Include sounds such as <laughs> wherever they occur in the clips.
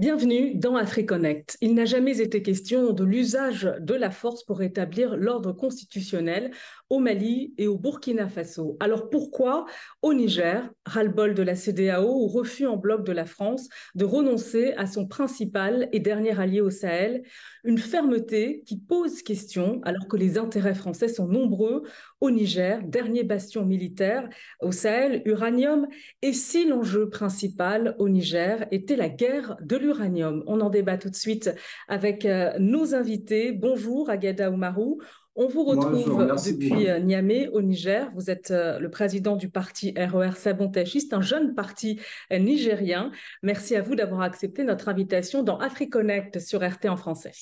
Bienvenue dans AfriConnect. Il n'a jamais été question de l'usage de la force pour rétablir l'ordre constitutionnel au Mali et au Burkina Faso. Alors pourquoi au Niger, ras-le-bol de la CDAO ou refus en bloc de la France de renoncer à son principal et dernier allié au Sahel Une fermeté qui pose question alors que les intérêts français sont nombreux au Niger, dernier bastion militaire au Sahel, uranium, et si l'enjeu principal au Niger était la guerre de l'uranium on en débat tout de suite avec euh, nos invités. Bonjour Agada Oumarou. On vous retrouve depuis euh, Niamey au Niger. Vous êtes euh, le président du parti RER Sabontachiste, un jeune parti nigérien. Merci à vous d'avoir accepté notre invitation dans AfriConnect sur RT en français.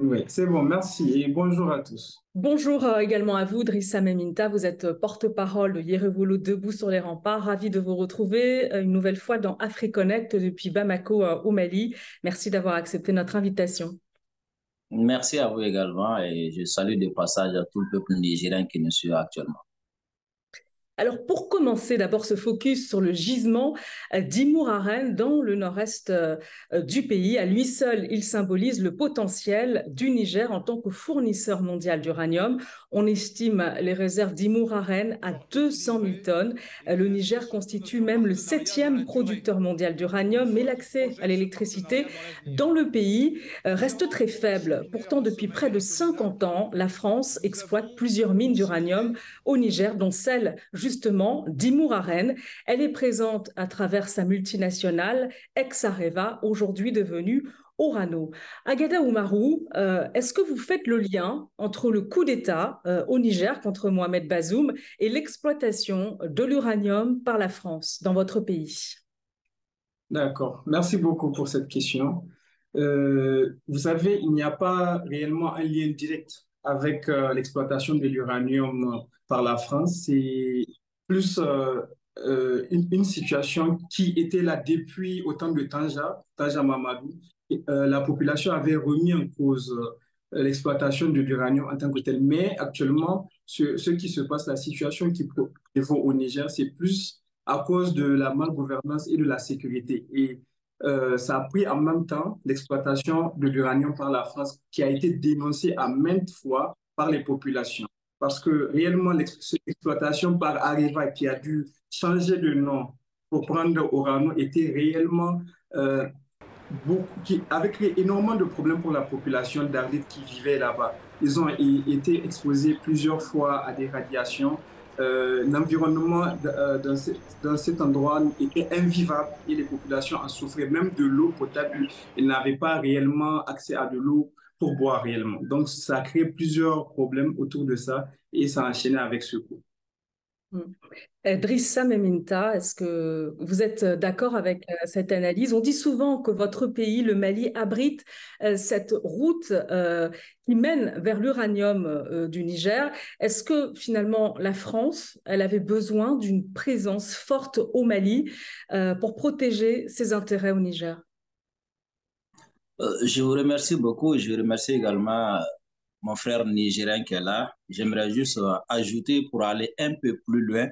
Oui, c'est bon, merci et bonjour à tous. Bonjour euh, également à vous, Drissa Meminta. Vous êtes euh, porte-parole de Yerevoulou Debout sur les remparts. Ravi de vous retrouver euh, une nouvelle fois dans AfriConnect depuis Bamako au Mali. Merci d'avoir accepté notre invitation. Merci à vous également et je salue de passage à tout le peuple nigérien qui nous suit actuellement. Alors pour commencer, d'abord ce focus sur le gisement euh, d'Imouraren dans le nord-est euh, euh, du pays. À lui seul, il symbolise le potentiel du Niger en tant que fournisseur mondial d'uranium. On estime les réserves d'Imouraren à 200 000 tonnes. Le Niger constitue même le septième producteur mondial d'uranium, mais l'accès à l'électricité dans le pays reste très faible. Pourtant, depuis près de 50 ans, la France exploite plusieurs mines d'uranium au Niger, dont celle justement d'Imouraren. Elle est présente à travers sa multinationale Exareva, aujourd'hui devenue Orano. Agada Oumarou, euh, est-ce que vous faites le lien entre le coup d'État euh, au Niger contre Mohamed Bazoum et l'exploitation de l'uranium par la France dans votre pays? D'accord. Merci beaucoup pour cette question. Euh, vous savez, il n'y a pas réellement un lien direct avec l'exploitation de l'uranium par la France. C'est plus une, situation qui était là depuis autant de Tanja, Tanja Mamadou. Euh, la population avait remis en cause l'exploitation de l'uranium en tant que tel. Mais actuellement, ce, qui se passe, la situation qui prévaut au Niger, c'est plus à cause de la malgouvernance et de la sécurité. Et ça a pris en même temps l'exploitation de l'uranium par la France qui a été dénoncée à maintes fois par les populations parce que réellement l'exploitation par Areva qui a dû changer de nom pour prendre Orano était réellement euh, beaucoup, qui avait créé énormément de problèmes pour la population d'Arlit qui vivait là-bas. Ils ont été exposés plusieurs fois à des radiations. Euh, L'environnement euh, dans, cet endroit était invivable et les populations en souffraient, même de l'eau potable. Ils n'avaient pas réellement accès à de l'eau pour boire réellement. Donc, ça a créé plusieurs problèmes autour de ça et ça a enchaîné avec ce coup. Hmm. Euh, Drissa Meminta, est-ce que vous êtes d'accord avec euh, cette analyse? On dit souvent que votre pays, le Mali, abrite euh, cette route qui mène vers l'uranium du Niger. Est-ce que finalement la France, elle avait besoin d'une présence forte au Mali pour protéger ses intérêts au Niger? Euh, je vous remercie beaucoup. Je remercie également euh, mon frère nigérien qui est là. J'aimerais juste euh, ajouter pour aller un peu plus loin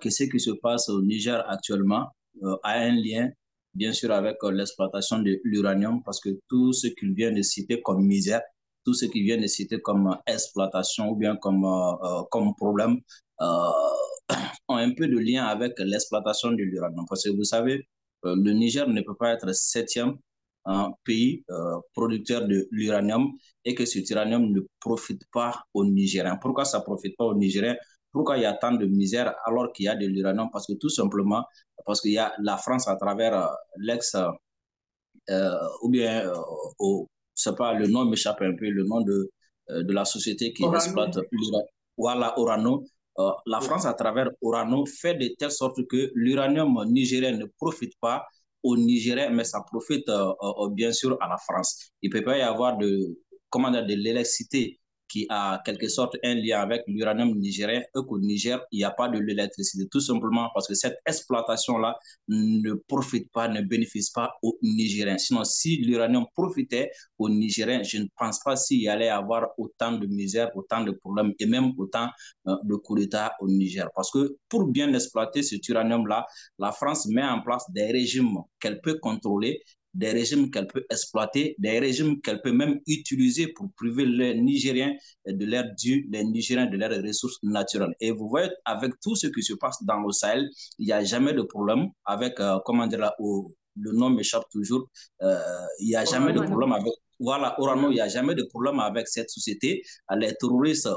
que ce qui se passe au Niger actuellement a un lien, bien sûr, avec l'exploitation de l'uranium parce que tout ce qu'il vient de citer comme misère, tout ce qu'il vient de citer comme exploitation ou bien comme, comme problème <coughs> ont un peu de lien avec l'exploitation de l'uranium. Parce que vous savez, le Niger ne peut pas être septième un pays euh, producteur de l'uranium et que cet uranium ne profite pas aux Nigériens. Pourquoi ça ne profite pas aux Nigériens? Pourquoi il y a tant de misère alors qu'il y a de l'uranium? Parce que tout simplement, parce qu'il y a la France à travers euh, l'ex, euh, ou bien, au, c'est pas, le nom m'échappe un peu, le nom de, de la société qui exploite l'uranium. Voilà, Orano. la France, à travers Orano, fait de telle sorte que l'uranium nigérien ne profite pas au Nigeria, mais ça profite euh, euh, bien sûr à la France. Il ne peut pas y avoir de, comment de l'électricité qui a quelque sorte un lien avec l'uranium nigérien et qu'au Niger, il n'y a pas de l'électricité, tout simplement parce que cette exploitation-là ne profite pas, ne bénéficie pas aux Nigériens. Sinon, si l'uranium profitait aux Nigériens, je ne pense pas s'il y allait avoir autant de misère, autant de problèmes et même autant euh, de coups d'État au Niger. Parce que pour bien exploiter cet uranium-là, la France met en place des régimes qu'elle peut contrôler des régimes qu'elle peut exploiter, des régimes qu'elle peut même utiliser pour priver les Nigériens de l'air dû, les Nigériens de leurs ressources naturelles. Et vous voyez, avec tout ce qui se passe dans le Sahel, il n'y a jamais de problème avec, euh, comment dire, là, le nom m'échappe toujours, euh, il n'y a jamais de problème avec, voilà, Orano, il n'y a jamais de problème avec cette société. Les terroristes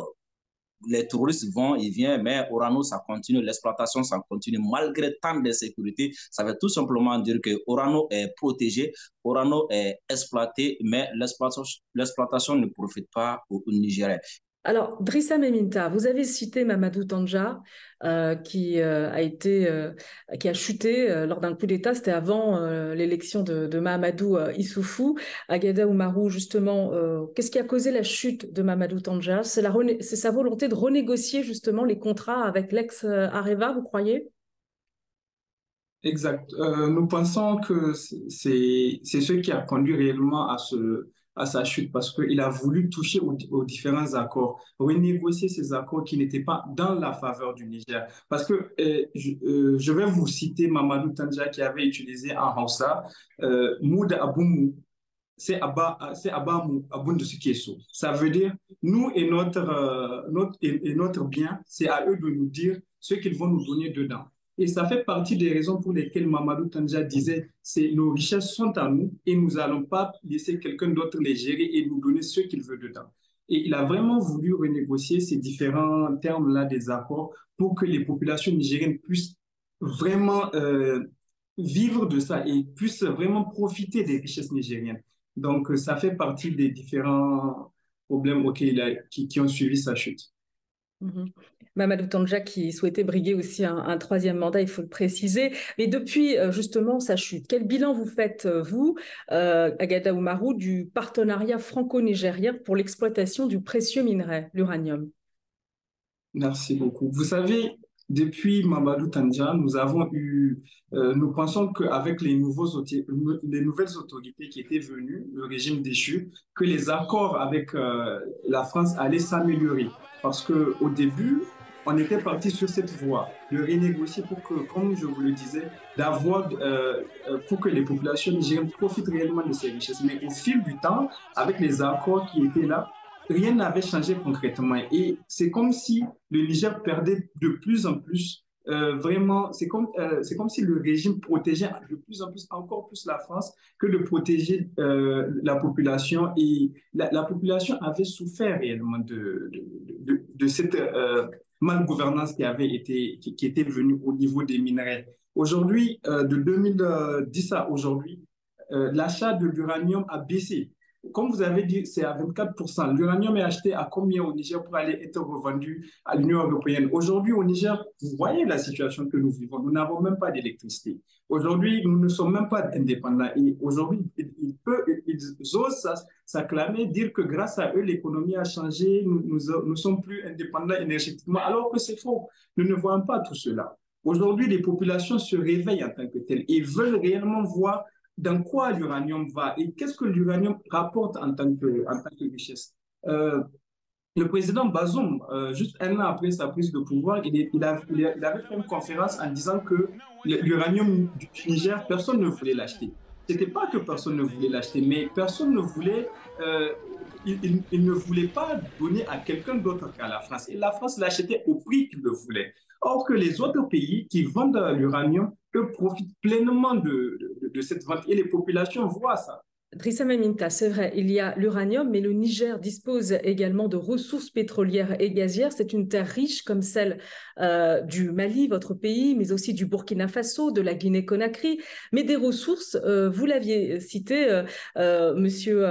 les touristes vont, ils viennent, mais Orano, ça continue, l'exploitation, ça continue, malgré tant d'insécurité. Ça veut tout simplement dire que Orano est protégé, Orano est exploité, mais l'exploitation ne profite pas aux, Nigériens. Alors, Drissa Meminta, vous avez cité Mamadou Tanja, euh, qui euh, a été, euh, qui a chuté lors d'un coup d'État. C'était avant l'élection de, de, Mahamadou Issoufou. Agada Oumarou, justement, qu'est-ce qui a causé la chute de Mamadou Tanja? C'est sa volonté de renégocier justement les contrats avec l'ex-Areva, vous croyez? Exact. nous pensons que c'est ce qui a conduit réellement à ce, à sa chute parce qu'il a voulu toucher aux, différents accords, renégocier ces accords qui n'étaient pas dans la faveur du Niger. Parce que euh, euh, je, vais vous citer Mamadou Tanja qui avait utilisé en Hausa euh, Moud Aboumou. C'est Abba, Abba Sukeso. Ça veut dire, nous et notre, euh, notre, et notre bien, c'est à eux de nous dire ce qu'ils vont nous donner dedans. Et ça fait partie des raisons pour lesquelles Mamadou Tanja disait c'est nos richesses sont à nous et nous n'allons pas laisser quelqu'un d'autre les gérer et nous donner ce qu'il veut dedans. Et il a vraiment voulu renégocier ces différents termes-là des accords pour que les populations nigériennes puissent vraiment euh, vivre de ça et puissent vraiment profiter des richesses nigériennes. Donc, ça fait partie des différents problèmes qui ont suivi sa chute. Mhm. Mamadou Tanja qui souhaitait briguer aussi un, troisième mandat, il faut le préciser. Mais depuis euh, justement sa chute, quel bilan vous faites, euh, vous, euh, Agada du partenariat franco-nigérien pour l'exploitation du précieux minerai, l'uranium? Merci beaucoup. Vous savez, depuis Mamadou Tanja, nous avons eu, nous pensons qu'avec les, les nouvelles autorités qui étaient venues, le régime déchu, que les accords avec la France allaient s'améliorer. Parce qu'au début, on était parti sur cette voie de renégocier pour que, comme je vous le disais, d'avoir, euh, euh, pour que les populations nigériennes profitent réellement de ces richesses. Mais au fil du temps, avec les accords qui étaient là, rien n'avait changé concrètement. Et c'est comme si le Niger perdait de plus en plus euh, vraiment, c'est comme, euh, comme si le régime protégeait de plus en plus, encore plus la France que de protéger euh, la population. Et la, la, population avait souffert réellement de, de, de, cette malgouvernance qui avait été, qui, qui, était venue au niveau des minerais. Aujourd'hui, de 2010 à aujourd'hui, l'achat de l'uranium a baissé comme vous avez dit, c'est à 24%. L'uranium est acheté à combien au Niger pour aller être revendu à l'Union européenne? Aujourd'hui, au Niger, vous voyez la situation que nous vivons. Nous n'avons même pas d'électricité. Aujourd'hui, nous ne sommes même pas indépendants. Et aujourd'hui, ils, ils, osent s'acclamer, dire que grâce à eux, l'économie a changé, nous ne sommes plus indépendants énergétiquement, alors que c'est faux. Nous ne voyons pas tout cela. Aujourd'hui, les populations se réveillent en tant que telles et veulent réellement voir dans quoi l'uranium va et qu'est-ce que l'uranium rapporte en tant que, en tant que richesse? Euh, le président Bazoum, euh, juste un an après sa prise de pouvoir, il, avait fait une conférence en disant que l'uranium du Niger, personne ne voulait l'acheter. Ce n'était pas que personne ne voulait l'acheter, mais personne ne voulait, euh, il, ne voulait pas donner à quelqu'un d'autre qu'à la France. Et la France l'achetait au prix qu'il le voulait. Or que les autres pays qui vendent l'uranium, eux profitent pleinement de, de, de, cette vente et les populations voient ça. Drissa Meminta, c'est vrai, il y a l'uranium, mais le Niger dispose également de ressources pétrolières et gazières. C'est une terre riche comme celle euh, du Mali, votre pays, mais aussi du Burkina Faso, de la Guinée-Conakry, mais des ressources, euh, vous l'aviez cité, euh, Monsieur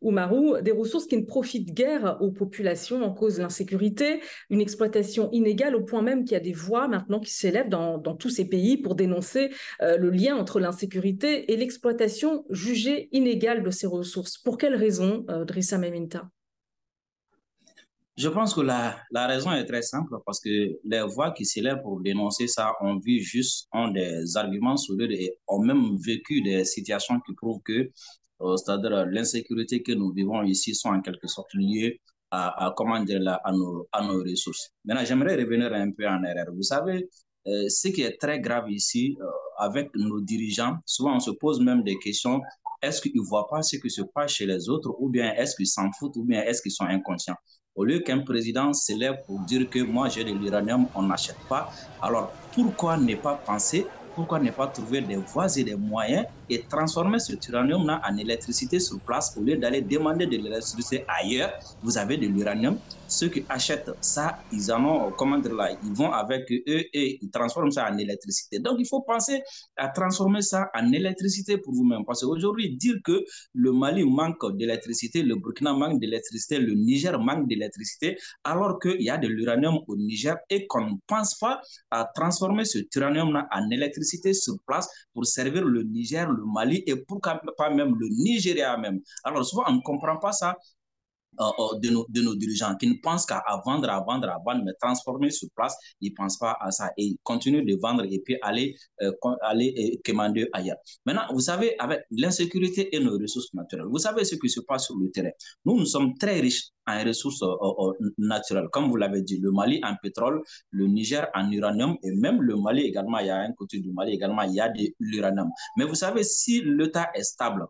Oumarou, des ressources qui ne profitent guère aux populations en cause de l'insécurité, une exploitation inégale au point même qu'il y a des voix maintenant qui s'élèvent dans, dans, tous ces pays pour dénoncer le lien entre l'insécurité et l'exploitation jugée inégale de ces ressources. Pour quelles raisons, euh, Drissa Meminta? Je pense que la, la, raison est très simple parce que les voix qui s'élèvent pour dénoncer ça ont vu juste, ont des arguments solides et ont même vécu des situations qui prouvent que, euh, c'est-à-dire l'insécurité que nous vivons ici sont en quelque sorte liées à, à à, nos, à nos ressources. Maintenant, j'aimerais revenir un peu en arrière. Vous savez, ce qui est très grave ici, avec nos dirigeants, souvent on se pose même des questions est-ce qu'ils ne voient pas ce qui se passe chez les autres, ou bien est-ce qu'ils s'en foutent, ou bien est-ce qu'ils sont inconscients? Au lieu qu'un président s'élève pour dire que moi j'ai de l'uranium, on n'achète pas, alors pourquoi ne pas penser pourquoi ne pas trouver des voies et des moyens et transformer ce uranium-là en électricité sur place au lieu d'aller demander de l'électricité ailleurs? Vous avez de l'uranium. Ceux qui achètent ça, ils en ont, comment dire là, ils vont avec eux et ils transforment ça en électricité. Donc, il faut penser à transformer ça en électricité pour vous-même. Parce qu'aujourd'hui, dire que le Mali manque d'électricité, le Burkina manque d'électricité, le Niger manque d'électricité, alors qu'il y a de l'uranium au Niger et qu'on ne pense pas à transformer ce uranium-là en électricité sur place pour servir le Niger, le Mali et pourquoi pas même le Nigeria même. Alors souvent, on ne comprend pas ça. Euh, euh, de, nos, de nos dirigeants qui ne pensent qu'à vendre, à vendre, à vendre, mais transformer sur place, ils ne pensent pas à ça et ils continuent de vendre et puis aller, euh, aller commander ailleurs. Maintenant, vous savez, avec l'insécurité et nos ressources naturelles, vous savez ce qui se passe sur le terrain. Nous, nous sommes très riches en ressources naturelles. Comme vous l'avez dit, le Mali en pétrole, le Niger en uranium et même le Mali également, il y a un côté du Mali également, il y a de l'uranium. Mais vous savez, si l'État est stable,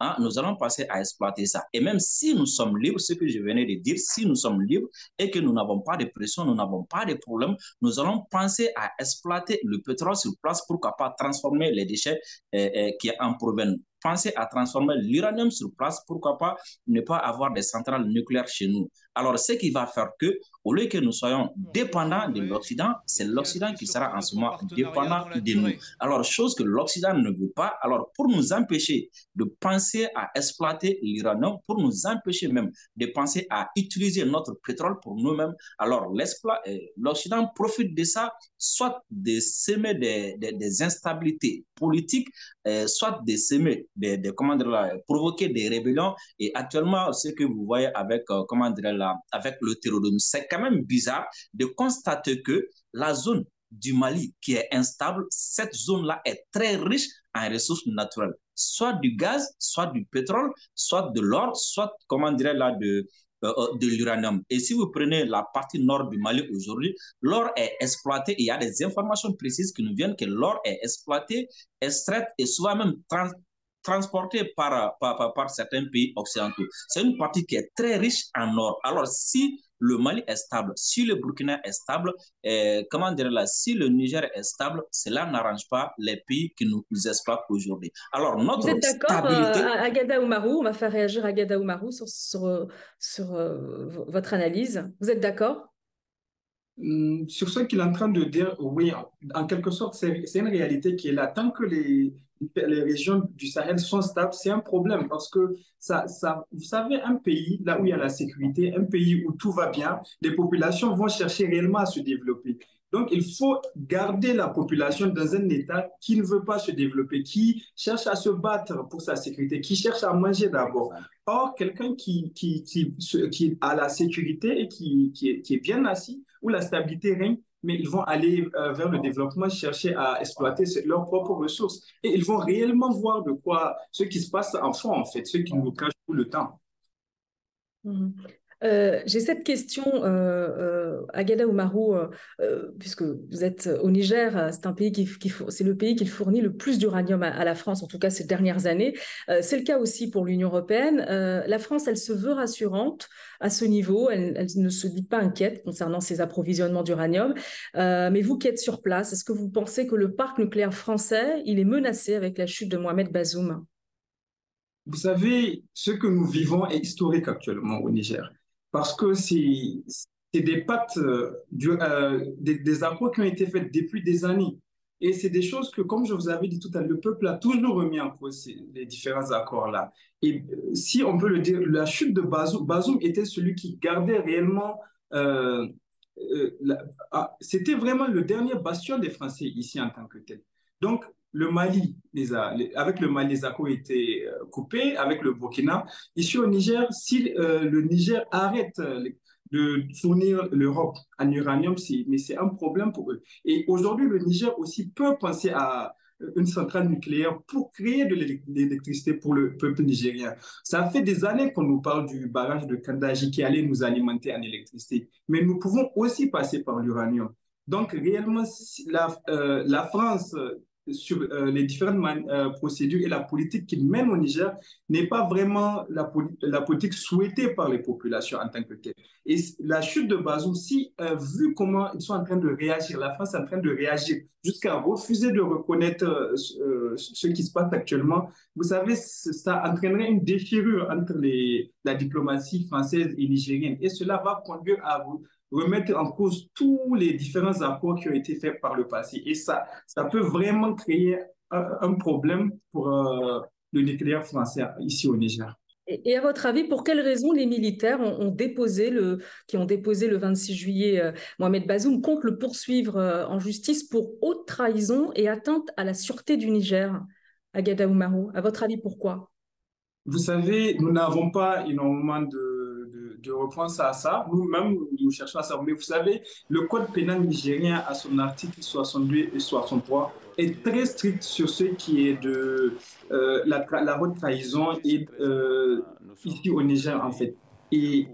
Hein, nous allons passer à exploiter ça. Et même si nous sommes libres, ce que je venais de dire, si nous sommes libres et que nous n'avons pas de pression, nous n'avons pas de problème, nous allons penser à exploiter le pétrole sur place, pourquoi pas transformer les déchets euh, euh, qui en proviennent penser à transformer l'uranium sur place, pourquoi pas ne pas avoir des centrales nucléaires chez nous. Alors, ce qui va faire que, au lieu que nous soyons dépendants de l'Occident, c'est l'Occident qui sera en ce moment dépendant de nous. Alors, chose que l'Occident ne veut pas, alors pour nous empêcher de penser à exploiter l'uranium, pour nous empêcher même de penser à utiliser notre pétrole pour nous-mêmes, alors euh, l'Occident profite de ça, soit de semer des, des, instabilités politiques, euh, soit de semer de, comment dire là, provoquer des rébellions. Et actuellement, ce que vous voyez avec, euh, comment dire là, avec le terrorisme, c'est quand même bizarre de constater que la zone du Mali qui est instable, cette zone-là est très riche en ressources naturelles, soit du gaz, soit du pétrole, soit de l'or, soit, comment dirais là, de, euh, euh, de l'uranium. Et si vous prenez la partie nord du Mali aujourd'hui, l'or est exploité. il y a des informations précises qui nous viennent que l'or est exploité, extrait et souvent même trans transporté par, par, par, certains pays occidentaux. C'est une partie qui est très riche en or. Alors, si le Mali est stable, si le Burkina est stable, eh, comment dire là, si le Niger est stable, cela n'arrange pas les pays qui nous, exploitent aujourd'hui. Alors, notre Vous êtes d'accord, stabilité... Euh, Agada Oumarou, on va faire réagir Agada Oumarou sur, sur, sur euh, votre analyse. Vous êtes d'accord? Sur ce qu'il est en train de dire, oui, en quelque sorte, c'est une réalité qui est là. Tant que les, les régions du Sahel sont stables, c'est un problème parce que ça, ça, vous savez, un pays là où il y a la sécurité, un pays où tout va bien, les populations vont chercher réellement à se développer. Donc, il faut garder la population dans un état qui ne veut pas se développer, qui cherche à se battre pour sa sécurité, qui cherche à manger d'abord. Or, quelqu'un qui, qui, qui, qui, a la sécurité et qui, qui, qui est bien assis, où la stabilité règne, mais ils vont aller euh, vers le développement, chercher à exploiter leurs propres ressources. Et ils vont réellement voir de quoi ce qui se passe en fond, en fait, ce qui nous cache tout le temps. Mhm. Euh, j'ai cette question, euh, euh, Agada Oumarou, puisque vous êtes au Niger, c'est un pays qui, c'est le pays qui fournit le plus d'uranium à, la France, en tout cas ces dernières années. c'est le cas aussi pour l'Union européenne. la France, elle se veut rassurante à ce niveau, elle, elle, ne se dit pas inquiète concernant ses approvisionnements d'uranium. mais vous qui êtes sur place, est-ce que vous pensez que le parc nucléaire français, il est menacé avec la chute de Mohamed Bazoum? Vous savez, ce que nous vivons est historique actuellement au Niger parce que c'est des pattes, euh, euh, des, des, accords qui ont été faits depuis des années. Et c'est des choses que, comme je vous avais dit tout à l'heure, le peuple a toujours remis en cause les différents accords-là. Et euh, si on peut le dire, la chute de Bazoum, Bazoum était celui qui gardait réellement... Ah, c'était vraiment le dernier bastion des Français ici en tant que tel. Donc, le Mali, avec le Mali, les accords étaient euh, coupés, avec le Burkina. Ici au Niger, si euh, le Niger arrête euh, de fournir l'Europe en uranium, mais c'est un problème pour eux. Et aujourd'hui, le Niger aussi peut penser à une centrale nucléaire pour créer de l'électricité pour le peuple nigérien. Ça fait des années qu'on nous parle du barrage de Kandaji qui allait nous alimenter en électricité, mais nous pouvons aussi passer par l'uranium. Donc, réellement, la France sur euh, les différentes euh, procédures et la politique qu'il mène au Niger n'est pas vraiment la, politique souhaitée par les populations en tant que telle. Et la chute de Bazoum, si, euh, vu comment ils sont en train de réagir, la France est en train de réagir jusqu'à refuser de reconnaître ce qui se passe actuellement, vous savez, ça entraînerait une déchirure entre les, la diplomatie française et nigérienne. Et cela va conduire à remettre en cause tous les différents accords qui ont été faits par le passé. Et ça, ça peut vraiment créer un, problème pour euh, le nucléaire français ici au Niger. Et à votre avis, pour quelles raisons les militaires ont, déposé le, qui ont déposé le 26 juillet euh, Mohamed Bazoum comptent le poursuivre euh, en justice pour haute trahison et atteinte à la sûreté du Niger? Agada Oumarou, à votre avis, pourquoi? Vous savez, nous n'avons pas énormément de de reprendre à ça. Nous-mêmes, nous cherchons à savoir. Mais vous savez, le code pénal nigérien, à son article 62 et 63, est très strict sur ce qui est de euh, la, la haute trahison et, euh, ici au Niger, en fait. Et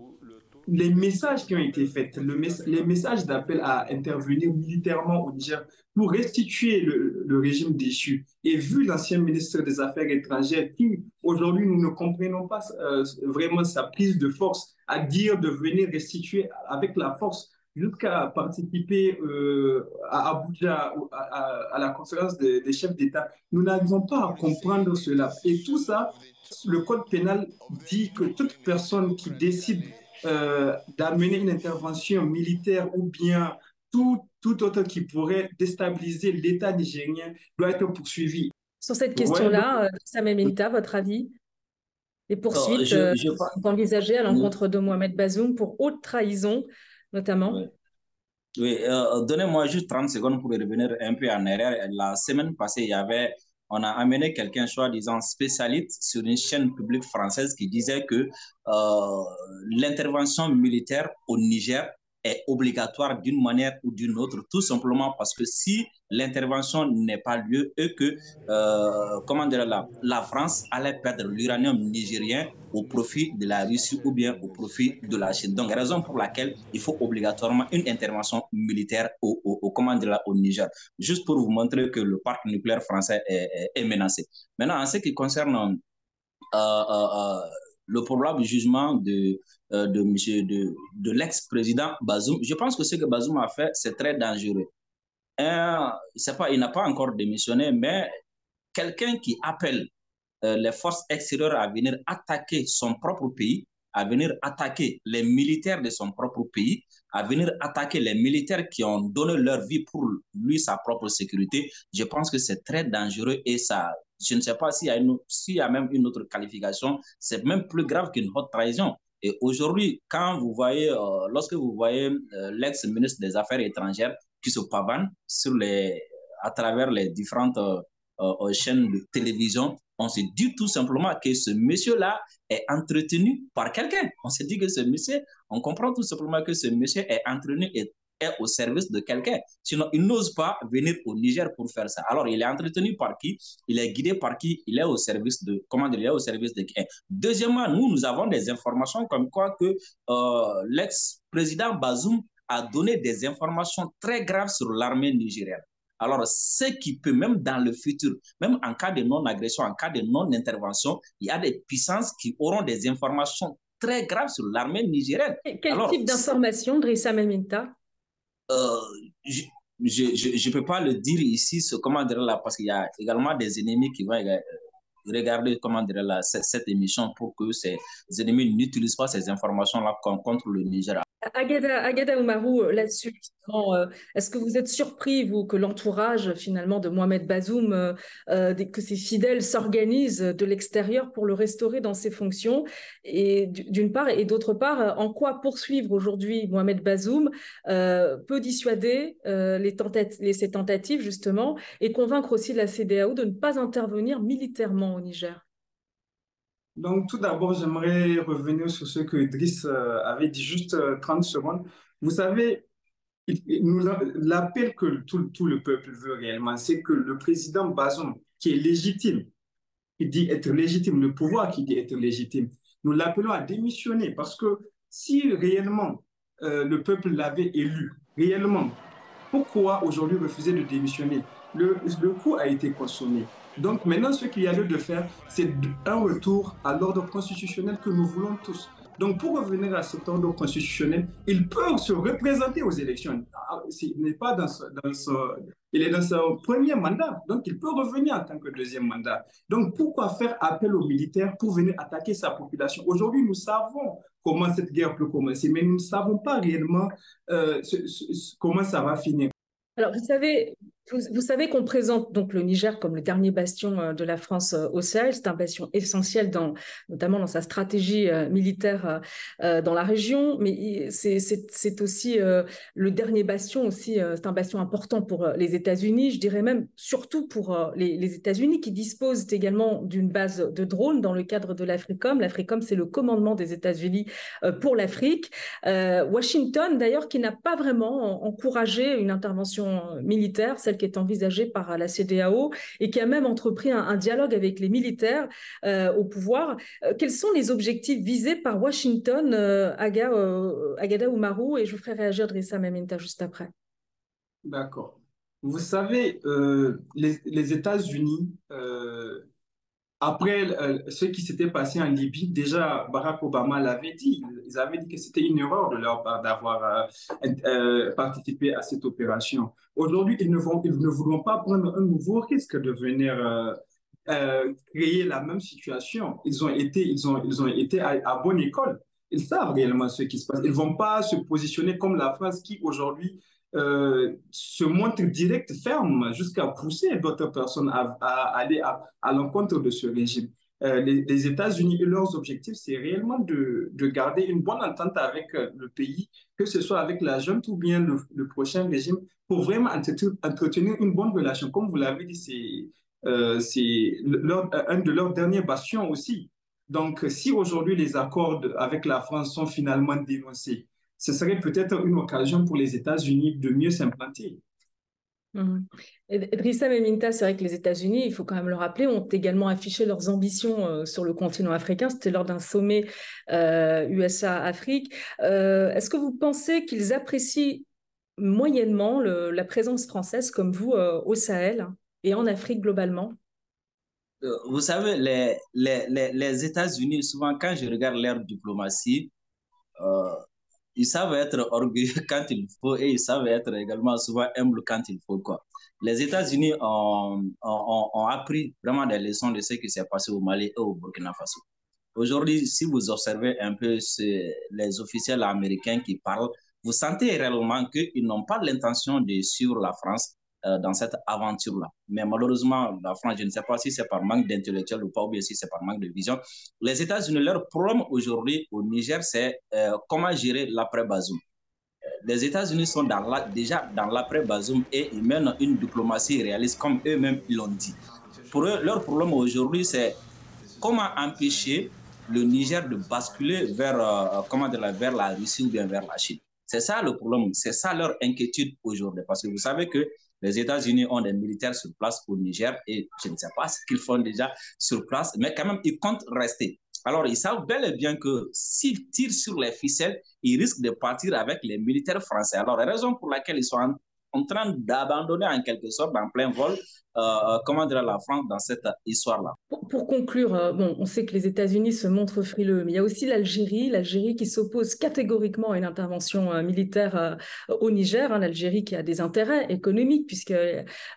les messages qui ont été faits, le les messages d'appel à intervenir militairement au Niger pour restituer le, régime déchu. Et vu l'ancien ministre des Affaires étrangères, qui aujourd'hui nous ne comprenons pas euh, vraiment sa prise de force à dire de venir restituer avec la force jusqu'à participer euh, à Abuja, à, à, la conférence des, des chefs d'État. Nous n'arrivons pas à comprendre cela. Et tout ça, le code pénal dit que toute personne qui décide euh, d'amener une intervention militaire ou bien tout, tout autre qui pourrait déstabiliser l'État nigérien doit être poursuivi. Sur cette question-là, ouais, Samuel Milita, votre avis? Les poursuites je, euh, sont envisagées à l'encontre de Mohamed Bazoum pour haute trahison, notamment Oui, euh, donnez-moi juste 30 secondes pour revenir un peu en arrière. La semaine passée, il y avait on a amené quelqu'un, soi-disant spécialiste, sur une chaîne publique française qui disait que euh, l'intervention militaire au Niger est obligatoire d'une manière ou d'une autre, tout simplement parce que si l'intervention n'est pas lieu et que, euh, la, France allait perdre l'uranium nigérien au profit de la Russie ou bien au profit de la Chine. Donc, raison pour laquelle il faut obligatoirement une intervention militaire au, au, dire, au Niger, juste pour vous montrer que le parc nucléaire français est, menacé. Maintenant, en ce qui concerne euh, euh, euh le probable jugement de, de, monsieur, de, de l'ex-président Bazoum. Je pense que ce que Bazoum a fait, c'est très dangereux. c'est pas, il n'a pas encore démissionné, mais quelqu'un qui appelle euh, les forces extérieures à venir attaquer son propre pays, à venir attaquer les militaires de son propre pays, à venir attaquer les militaires qui ont donné leur vie pour lui, sa propre sécurité, je pense que c'est très dangereux et ça, je ne sais pas s'il a y a même une autre qualification, c'est même plus grave qu'une haute trahison. Et aujourd'hui, quand vous voyez, euh, lorsque vous voyez euh, l'ex-ministre des Affaires étrangères qui se pavane sur les, à travers les différentes euh, chaînes de télévision, on se dit tout simplement que ce monsieur-là est entretenu par quelqu'un. On se dit que ce monsieur, on comprend tout simplement que ce monsieur est entretenu et est au service de quelqu'un. Sinon, il n'ose pas venir au Niger pour faire ça. Alors, il est entretenu par qui? Il est guidé par qui? Il est au service de comment il est au service de qui? Deuxièmement, nous, nous avons des informations comme quoi que euh, l'ex-président Bazoum a donné des informations très graves sur l'armée nigérienne. Alors, ce qui peut, même dans le futur, même en cas de non-agression, en cas de non-intervention, il y a des puissances qui auront des informations très graves sur l'armée nigérienne. quel type d'informations, Drissa Meminta euh, Je ne peux pas le dire ici, ce, comment dire là, parce qu'il y a également des ennemis qui vont euh, regarder comment dire là, cette, cette émission pour que ces ennemis n'utilisent pas ces informations-là contre le Niger Agada, Agada Oumarou, euh, là-dessus, euh, est-ce que vous êtes surpris, vous, que l'entourage finalement de Mohamed Bazoum, euh, que ses fidèles s'organisent de l'extérieur pour le restaurer dans ses fonctions? Et d'une part, et d'autre part, en quoi poursuivre aujourd'hui Mohamed Bazoum peut dissuader les tentatives, ces tentatives justement et convaincre aussi la CDAO de ne pas intervenir militairement au Niger? Donc, tout d'abord, j'aimerais revenir sur ce que Driss euh, avait dit juste 30 euh, secondes. Vous savez, l'appel que tout, le peuple veut réellement, c'est que le président Bazoum, qui est légitime, qui dit être légitime, le pouvoir qui dit être légitime, nous l'appelons à démissionner parce que si réellement euh, le peuple l'avait élu, réellement, Pourquoi aujourd'hui refuser de démissionner? Le, le coup a été consommé. Donc maintenant, ce qu'il y a lieu de faire, c'est un retour à l'ordre constitutionnel que nous voulons tous. Donc, pour revenir à cet ordre constitutionnel, il peut se représenter aux élections. Ah, il n'est pas dans, il est dans son premier mandat, donc il peut revenir en tant que deuxième mandat. Donc, pourquoi faire appel aux militaires pour venir attaquer sa population? Aujourd'hui, nous savons comment cette guerre peut commencer, mais nous ne savons pas réellement euh, comment ça va finir. Alors, vous savez, vous, savez qu'on présente donc le Niger comme le dernier bastion euh, de la France euh, au Sahel. C'est un bastion essentiel, notamment dans sa stratégie euh, militaire dans la région, mais c'est aussi le dernier bastion aussi. C'est un bastion important pour les États-Unis, je dirais même surtout pour les, États-Unis qui disposent également d'une base de drones dans le cadre de l'Africom. L'Africom, c'est le commandement des États-Unis pour l'Afrique. Washington, d'ailleurs, qui n'a pas vraiment encouragé une intervention militaire, celle qui est envisagée par la CDAO et qui a même entrepris un, dialogue avec les militaires euh, au pouvoir. Euh, quels sont les objectifs visés par Washington, euh, Aga, Agada Oumarou? Et je vous ferai réagir Drissa Meminta juste après. D'accord. Vous savez, les États-Unis après euh, ce qui s'était passé en Libye, déjà Barack Obama l'avait dit. Ils avaient dit que c'était une erreur de leur part d'avoir euh, euh, participé à cette opération. Aujourd'hui, ils ils ne voudront pas prendre un nouveau risque de venir créer la même situation. Ils ont été, ils ont, ils ont été à, à, bonne école. Ils savent réellement ce qui se passe. Ils ne vont pas se positionner comme la France qui aujourd'hui euh, se montre direct, ferme, jusqu'à pousser d'autres personnes à, aller à, l'encontre de ce régime. Euh, les, États-Unis et leurs objectifs, c'est réellement de, de, garder une bonne entente avec euh, le pays, que ce soit avec la junte ou bien le, prochain régime, pour vraiment entretenir une bonne relation. Comme vous l'avez dit, c'est un de leurs derniers bastions aussi. Donc, si aujourd'hui les accords avec la France sont finalement dénoncés, ce serait peut-être une occasion pour les États-Unis de mieux s'implanter. Mmh. Idrissa Meminta, c'est vrai que les États-Unis, il faut quand même le rappeler, ont également affiché leurs ambitions euh, sur le continent africain. C'était lors d'un sommet euh, USA-Afrique. Euh, est-ce que vous pensez qu'ils apprécient moyennement la présence française comme vous au Sahel et en Afrique globalement? Vous savez, les, les, les États-Unis, souvent quand je regarde leur diplomatie, ils savent être orgueilleux <laughs> quand il faut et ils savent être également souvent humbles quand il faut. Quoi. Les États-Unis ont, appris vraiment des leçons de ce qui s'est passé au Mali et au Burkina Faso. Aujourd'hui, si vous observez un peu les officiels américains qui parlent, vous sentez réellement qu'ils n'ont pas l'intention de suivre la France euh, dans cette aventure-là. Mais malheureusement, la France, je ne sais pas si c'est par manque d'intellectuel ou pas, ou bien si c'est par manque de vision. Les États-Unis, leur problème aujourd'hui au Niger, c'est euh, comment gérer l'après-Bazoum. Euh, les États-Unis sont la, déjà dans l'après-Bazoum et ils mènent une diplomatie réaliste comme eux-mêmes l'ont dit. Pour eux, leur problème aujourd'hui, c'est comment empêcher le Niger de basculer vers, comment dire, vers la Russie ou bien vers la Chine. C'est ça le problème, c'est ça leur inquiétude aujourd'hui. Parce que vous savez que les États-Unis ont des militaires sur place au Niger et je ne sais pas ce qu'ils font déjà sur place, mais quand même, ils comptent rester. Alors, ils savent bel et bien que s'ils tirent sur les ficelles, ils risquent de partir avec les militaires français. Alors, la raison pour laquelle ils sont en train d'abandonner en quelque sorte en plein vol, euh, euh, comment dire, la France dans cette histoire-là? Pour, conclure, euh, bon, on sait que les États-Unis se montrent frileux, mais il y a aussi l'Algérie, l'Algérie qui s'oppose catégoriquement à une intervention militaire au Niger, hein, l'Algérie qui a des intérêts économiques puisque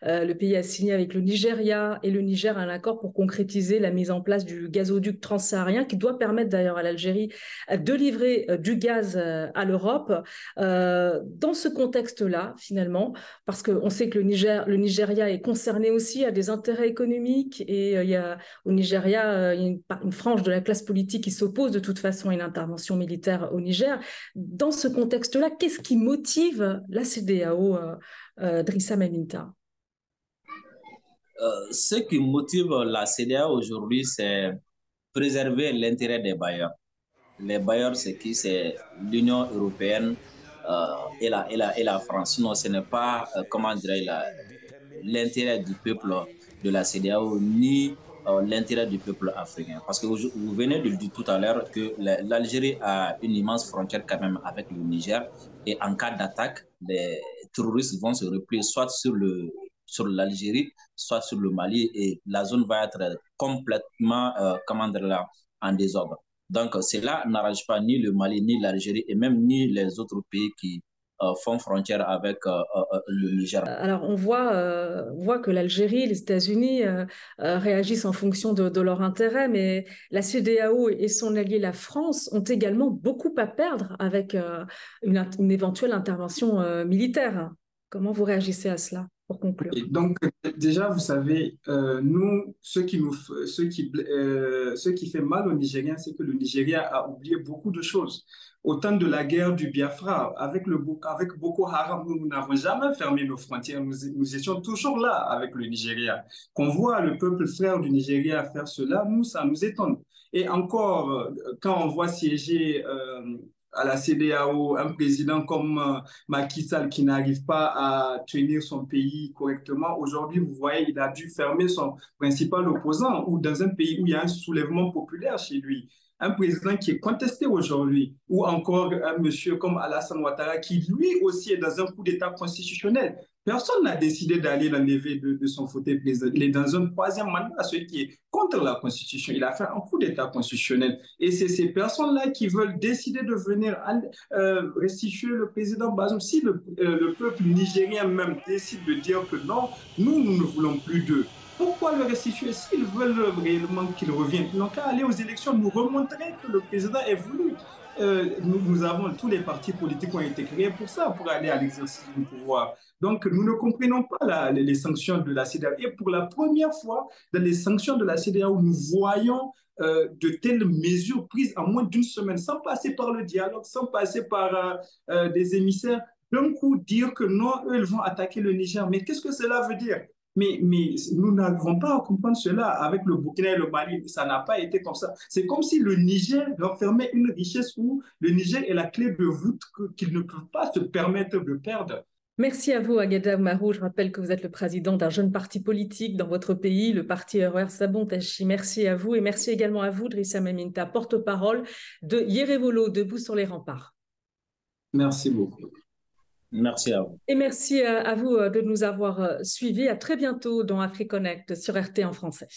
le pays a signé avec le Nigeria et le Niger un accord pour concrétiser la mise en place du gazoduc transsaharien qui doit permettre d'ailleurs à l'Algérie de livrer du gaz à l'Europe. dans ce contexte-là, finalement, parce qu'on sait que le, Niger, le Nigeria est concerné aussi à des intérêts économiques et euh, il y a, au Nigeria euh, une, frange de la classe politique qui s'oppose de toute façon à une intervention militaire au Niger. Dans ce contexte-là, qu'est-ce qui motive la CDAO, euh, Drissa Maminta Ce qui motive la CDAO aujourd'hui, c'est préserver l'intérêt des bailleurs. Les bailleurs, c'est qui? C'est l'Union européenne, et, la, la, la France. Sinon, ce n'est pas, euh, comment dirais l'intérêt du peuple de la CDAO ni euh, l'intérêt du peuple africain. Parce que vous, venez de le dire tout à l'heure que l'Algérie a une immense frontière quand même avec le Niger et en cas d'attaque, terroristes vont se replier soit sur le sur l'Algérie, soit sur le Mali, et la zone va être complètement, euh, comment dire là, en désordre. Donc, cela n'arrange pas ni le Mali, ni l'Algérie, et même ni les autres pays qui font frontière avec euh, euh, le Niger. Alors, on voit, voit que l'Algérie, les États-Unis réagissent en fonction de, de leurs intérêts, mais la CDAO et son allié la France ont également beaucoup à perdre avec une éventuelle intervention militaire. Comment vous réagissez à cela? Donc, déjà, vous savez, nous, ce qui, nous, ce, qui, ce qui fait mal aux Nigériens, c'est que le Nigeria a oublié beaucoup de choses au temps de la guerre du Biafra, avec, le, avec Boko Haram, nous n'avons jamais fermé nos frontières. Nous, nous, étions toujours là avec le Nigeria. Qu'on voit le peuple frère du Nigeria faire cela, nous, ça nous étonne. Et encore, euh, quand on voit siéger euh, à la CDAO un président comme euh, Macky Sall qui n'arrive pas à tenir son pays correctement, aujourd'hui, vous voyez, il a dû fermer son principal opposant ou dans un pays où il y a un soulèvement populaire chez lui un président qui est contesté aujourd'hui, ou encore un monsieur comme Alassane Ouattara qui lui aussi est dans un coup d'État constitutionnel. Personne n'a décidé d'aller l'enlever de, son fauteuil. Il est dans un troisième mandat, ce qui est contre la Constitution. Il a fait un coup d'État constitutionnel. Et c'est ces personnes-là qui veulent décider de venir euh, restituer le président Bazoum. Si le, euh, le peuple nigérien même décide de dire que non, nous, nous ne voulons plus d'eux, pourquoi le restituer S'ils veulent réellement qu'il revienne, ils n'ont qu'à aller aux élections, nous remontrer que le président est voulu. Euh, nous, avons, tous les partis politiques ont été créés pour ça, pour aller à l'exercice du pouvoir. Donc, nous ne comprenons pas les, sanctions de la CDAO. Et pour la première fois, dans les sanctions de la CDAO, nous voyons euh, de telles mesures prises en moins d'une semaine, sans passer par le dialogue, sans passer par euh, des émissaires. D'un coup, dire que non, eux, ils vont attaquer le Niger. Mais qu'est-ce que cela veut dire? Mais, nous n'arrivons pas à comprendre cela avec le Burkina et le Mali. Ça n'a pas été comme ça. C'est comme si le Niger renfermait une richesse où le Niger est la clé de voûte qu'ils ne peuvent pas se permettre de perdre. Merci à vous, Agada Marou. Je rappelle que vous êtes le président d'un jeune parti politique dans votre pays, le parti RER Sabon-Tachi. Merci à vous et merci également à vous, Drissa Maminta, porte-parole de Yerevolo, Debout sur les remparts. Merci beaucoup. Merci à vous. Et merci à vous euh, de nous avoir euh, suivis. À très bientôt dans AfriConnect sur RT en français.